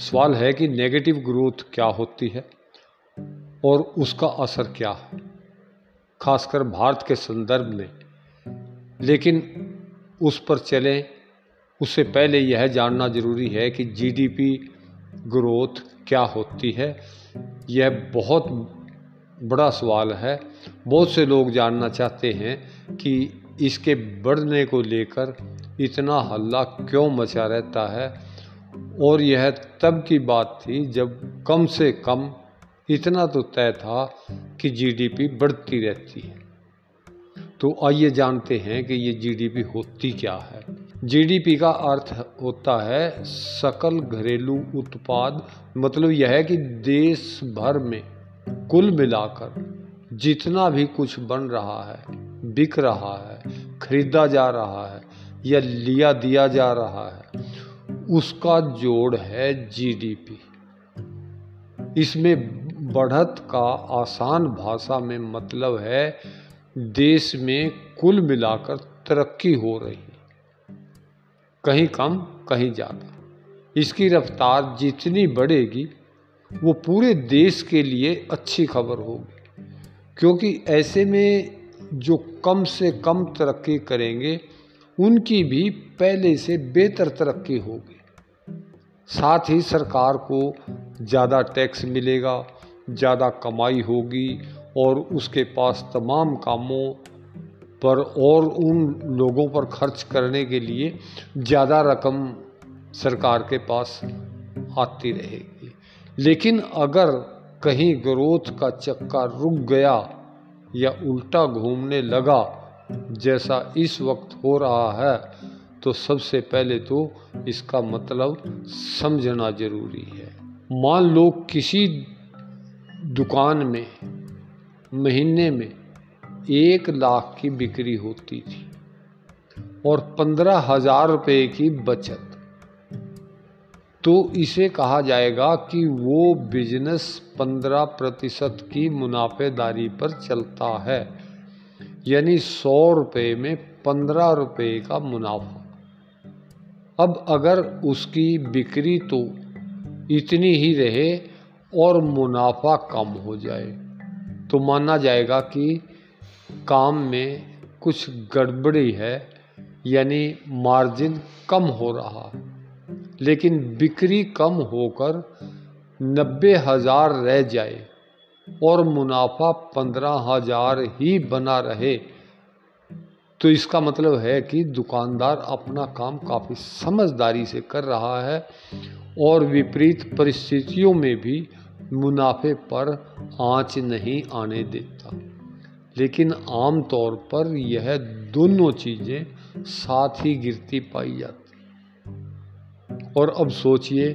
सवाल है कि नेगेटिव ग्रोथ क्या होती है और उसका असर क्या है? खासकर भारत के संदर्भ में। लेकिन उस पर चलें, उससे पहले यह जानना ज़रूरी है कि जीडीपी ग्रोथ क्या होती है। यह बहुत बड़ा सवाल है। बहुत से लोग जानना चाहते हैं कि इसके बढ़ने को लेकर इतना हल्ला क्यों मचा रहता है और यह तब की बात थी जब कम से कम इतना तो तय था कि जीडीपी बढ़ती रहती है। तो आइए जानते हैं कि ये जीडीपी होती क्या है। जीडीपी का अर्थ होता है सकल घरेलू उत्पाद मतलब यह है कि देश भर में कुल मिलाकर जितना भी कुछ बन रहा है, बिक रहा है, खरीदा जा रहा है या लिया दिया जा रहा है उसका जोड़ है जीडीपी इसमें बढ़त का आसान भाषा में मतलब है देश में कुल मिलाकर तरक्की हो रही कहीं कम, कहीं ज़्यादा। इसकी रफ्तार जितनी बढ़ेगी, वो पूरे देश के लिए अच्छी खबर होगी। क्योंकि ऐसे में जो कम से कम तरक्की करेंगे, उनकी भी पहले से बेहतर तरक्की होगी। साथ ही सरकार को ज़्यादा टैक्स मिलेगा, ज़्यादा कमाई होगी और उसके पास तमाम कामों पर और उन लोगों पर खर्च करने के लिए ज़्यादा रकम सरकार के पास आती रहेगी। लेकिन अगर कहीं ग्रोथ का चक्का रुक गया या उल्टा घूमने लगा, जैसा इस वक्त हो रहा है तो सबसे पहले तो इसका मतलब समझना ज़रूरी है। मान लो किसी दुकान में, महीने में एक लाख की बिक्री होती थी और पंद्रह हज़ार रुपये की बचत तो इसे कहा जाएगा कि वो बिज़नेस पंद्रह प्रतिशत की मुनाफेदारी पर चलता है, यानी सौ रुपये में पंद्रह रुपये का मुनाफा। अब अगर उसकी बिक्री तो इतनी ही रहे और मुनाफा कम हो जाए तो माना जाएगा कि काम में कुछ गड़बड़ी है, यानी मार्जिन कम हो रहा। लेकिन बिक्री कम होकर नब्बे हज़ार रह जाए और मुनाफा पंद्रह हज़ार ही बना रहे तो इसका मतलब है कि दुकानदार अपना काम काफ़ी समझदारी से कर रहा है और विपरीत परिस्थितियों में भी मुनाफे पर आँच नहीं आने देता। लेकिन आम तौर पर यह दोनों चीज़ें साथ ही गिरती पाई जाती। और अब सोचिए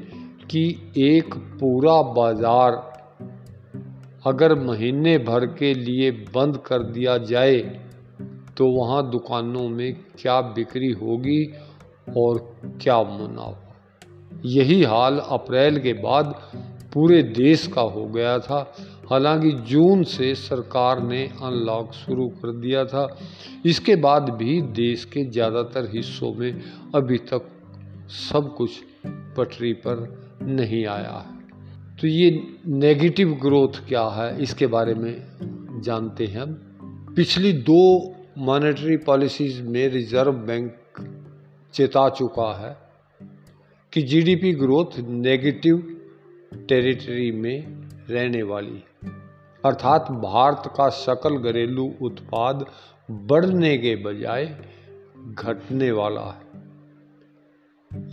कि एक पूरा बाज़ार अगर महीने भर के लिए बंद कर दिया जाए तो वहाँ दुकानों में क्या बिक्री होगी और क्या मुनाफा? यही हाल अप्रैल के बाद पूरे देश का हो गया था। हालाँकि जून से सरकार ने अनलॉक शुरू कर दिया था। इसके बाद भी देश के ज़्यादातर हिस्सों में अभी तक सब कुछ पटरी पर नहीं आया है। तो ये नेगेटिव ग्रोथ क्या है, इसके बारे में जानते हैं हम। पिछली दो मॉनेटरी पॉलिसीज़ में रिज़र्व बैंक चेता चुका है कि जीडीपी ग्रोथ नेगेटिव टेरिटरी में रहने वाली अर्थात भारत का सकल घरेलू उत्पाद बढ़ने के बजाय घटने वाला है।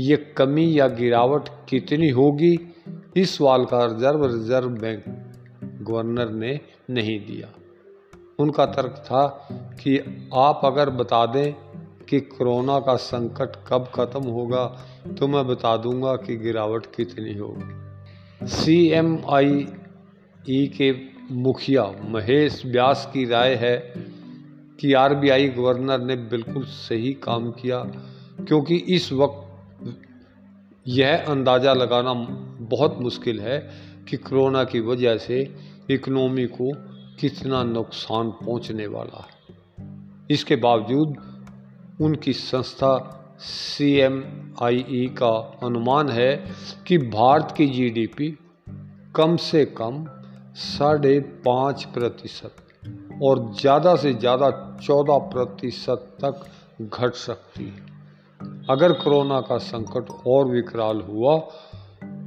ये कमी या गिरावट कितनी होगी, इस सवाल का रिज़र्व रिज़र्व बैंक गवर्नर ने नहीं दिया। उनका तर्क था कि आप अगर बता दें कि कोरोना का संकट कब ख़त्म होगा तो मैं बता दूँगा कि गिरावट कितनी होगी। सी एम आई ई के मुखिया महेश व्यास की राय है कि आरबीआई गवर्नर ने बिल्कुल सही काम किया, क्योंकि इस वक्त यह अंदाज़ा लगाना बहुत मुश्किल है कि कोरोना की वजह से इकनॉमी को कितना नुकसान पहुँचने वाला है। इसके बावजूद उनकी संस्था सी एम आई ई का अनुमान है कि भारत की जीडीपी कम से कम साढ़े पाँच प्रतिशत और ज़्यादा से ज़्यादा चौदह प्रतिशत तक घट सकती है। अगर कोरोना का संकट और विकराल हुआ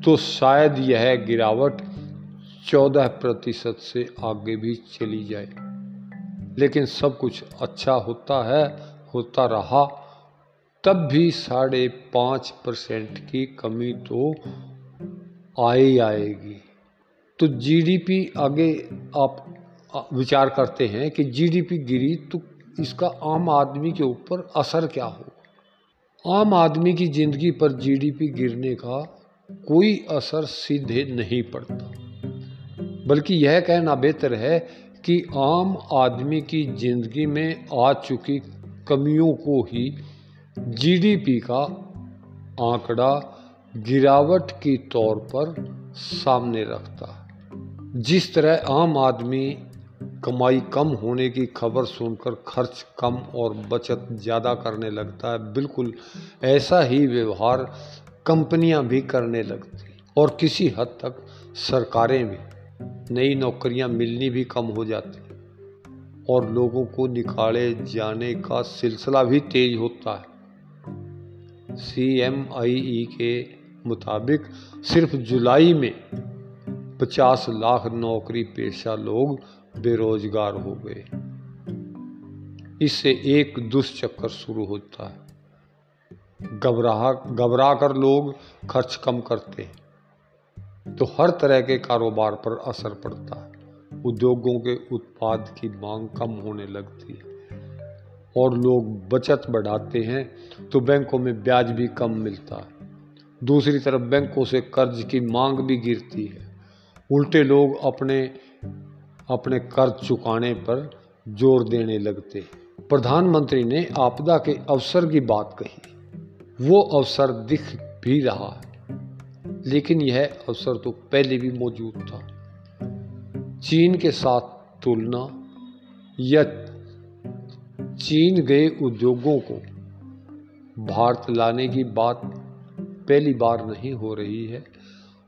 तो शायद यह गिरावट चौदह प्रतिशत से आगे भी चली जाए। लेकिन सब कुछ अच्छा होता है, होता रहा, तब भी साढ़े पाँच परसेंट की कमी तो आई आएगी। तो जीडीपी आगे आप विचार करते हैं कि जीडीपी गिरी तो इसका आम आदमी के ऊपर असर क्या हो? आम आदमी की ज़िंदगी पर जीडीपी गिरने का कोई असर सीधे नहीं पड़ता। बल्कि यह कहना बेहतर है कि आम आदमी की ज़िंदगी में आ चुकी कमियों को ही जीडीपी का आंकड़ा गिरावट की तौर पर सामने रखता जिस तरह आम आदमी कमाई कम होने की खबर सुनकर खर्च कम और बचत ज़्यादा करने लगता है, बिल्कुल ऐसा ही व्यवहार कंपनियाँ भी करने लगती और किसी हद तक सरकारें भी। नई नौकरियाँ मिलनी भी कम हो जाती और लोगों को निकाले जाने का सिलसिला भी तेज होता है। सी एम आई ई के मुताबिक सिर्फ़ जुलाई में 50 लाख नौकरी पेशा लोग बेरोजगार हो गए। इससे एक दुष्चक्कर शुरू होता है। घबरा घबरा कर लोग खर्च कम करते हैं। तो हर तरह के कारोबार पर असर पड़ता है। उद्योगों के उत्पाद की मांग कम होने लगती है और लोग बचत बढ़ाते हैं तो बैंकों में ब्याज भी कम मिलता है। दूसरी तरफ़ बैंकों से कर्ज की मांग भी गिरती है। उल्टे लोग अपने अपने कर्ज चुकाने पर ज़ोर देने लगते हैं। प्रधानमंत्री ने आपदा के अवसर की बात कही। वो अवसर दिख भी रहा है। लेकिन यह अवसर तो पहले भी मौजूद था। चीन के साथ तुलना या चीन गए उद्योगों को भारत लाने की बात पहली बार नहीं हो रही है।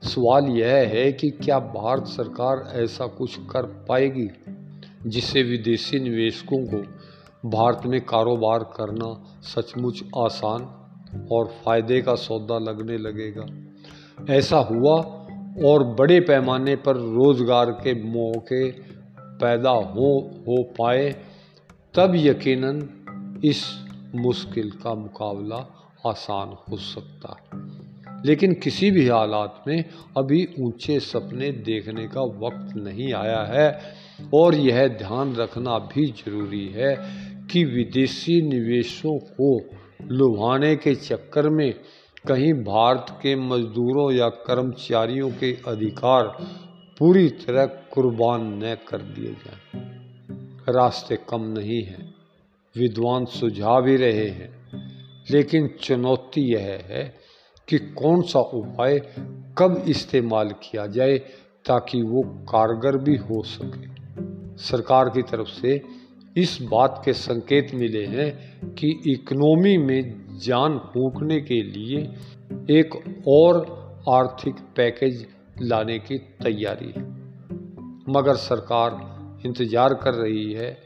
सवाल यह है कि क्या भारत सरकार ऐसा कुछ कर पाएगी जिससे विदेशी निवेशकों को भारत में कारोबार करना सचमुच आसान और फ़ायदे का सौदा लगने लगेगा? ऐसा हुआ और बड़े पैमाने पर रोज़गार के मौके पैदा हो हो पाए, तब यकीनन इस मुश्किल का मुकाबला आसान हो सकता। लेकिन किसी भी हालात में अभी ऊँचे सपने देखने का वक्त नहीं आया है और यह ध्यान रखना भी ज़रूरी है कि विदेशी निवेशों को लुभाने के चक्कर में कहीं भारत के मजदूरों या कर्मचारियों के अधिकार पूरी तरह कुर्बान न कर दिए जाएँ। रास्ते कम नहीं हैं, विद्वान सुझा भी रहे हैं, लेकिन चुनौती यह है कि कौन सा उपाय कब इस्तेमाल किया जाए ताकि वो कारगर भी हो सके सरकार की तरफ़ से इस बात के संकेत मिले हैं कि इकोनॉमी में जान फूकने के लिए एक और आर्थिक पैकेज लाने की तैयारी है। मगर सरकार इंतज़ार कर रही है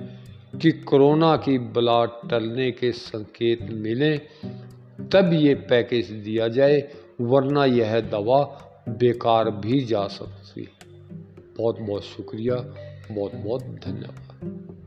कि कोरोना की बला टलने के संकेत मिलें, तब ये पैकेज दिया जाए, वरना यह दवा बेकार भी जा सकती है। बहुत बहुत शुक्रिया बहुत बहुत धन्यवाद।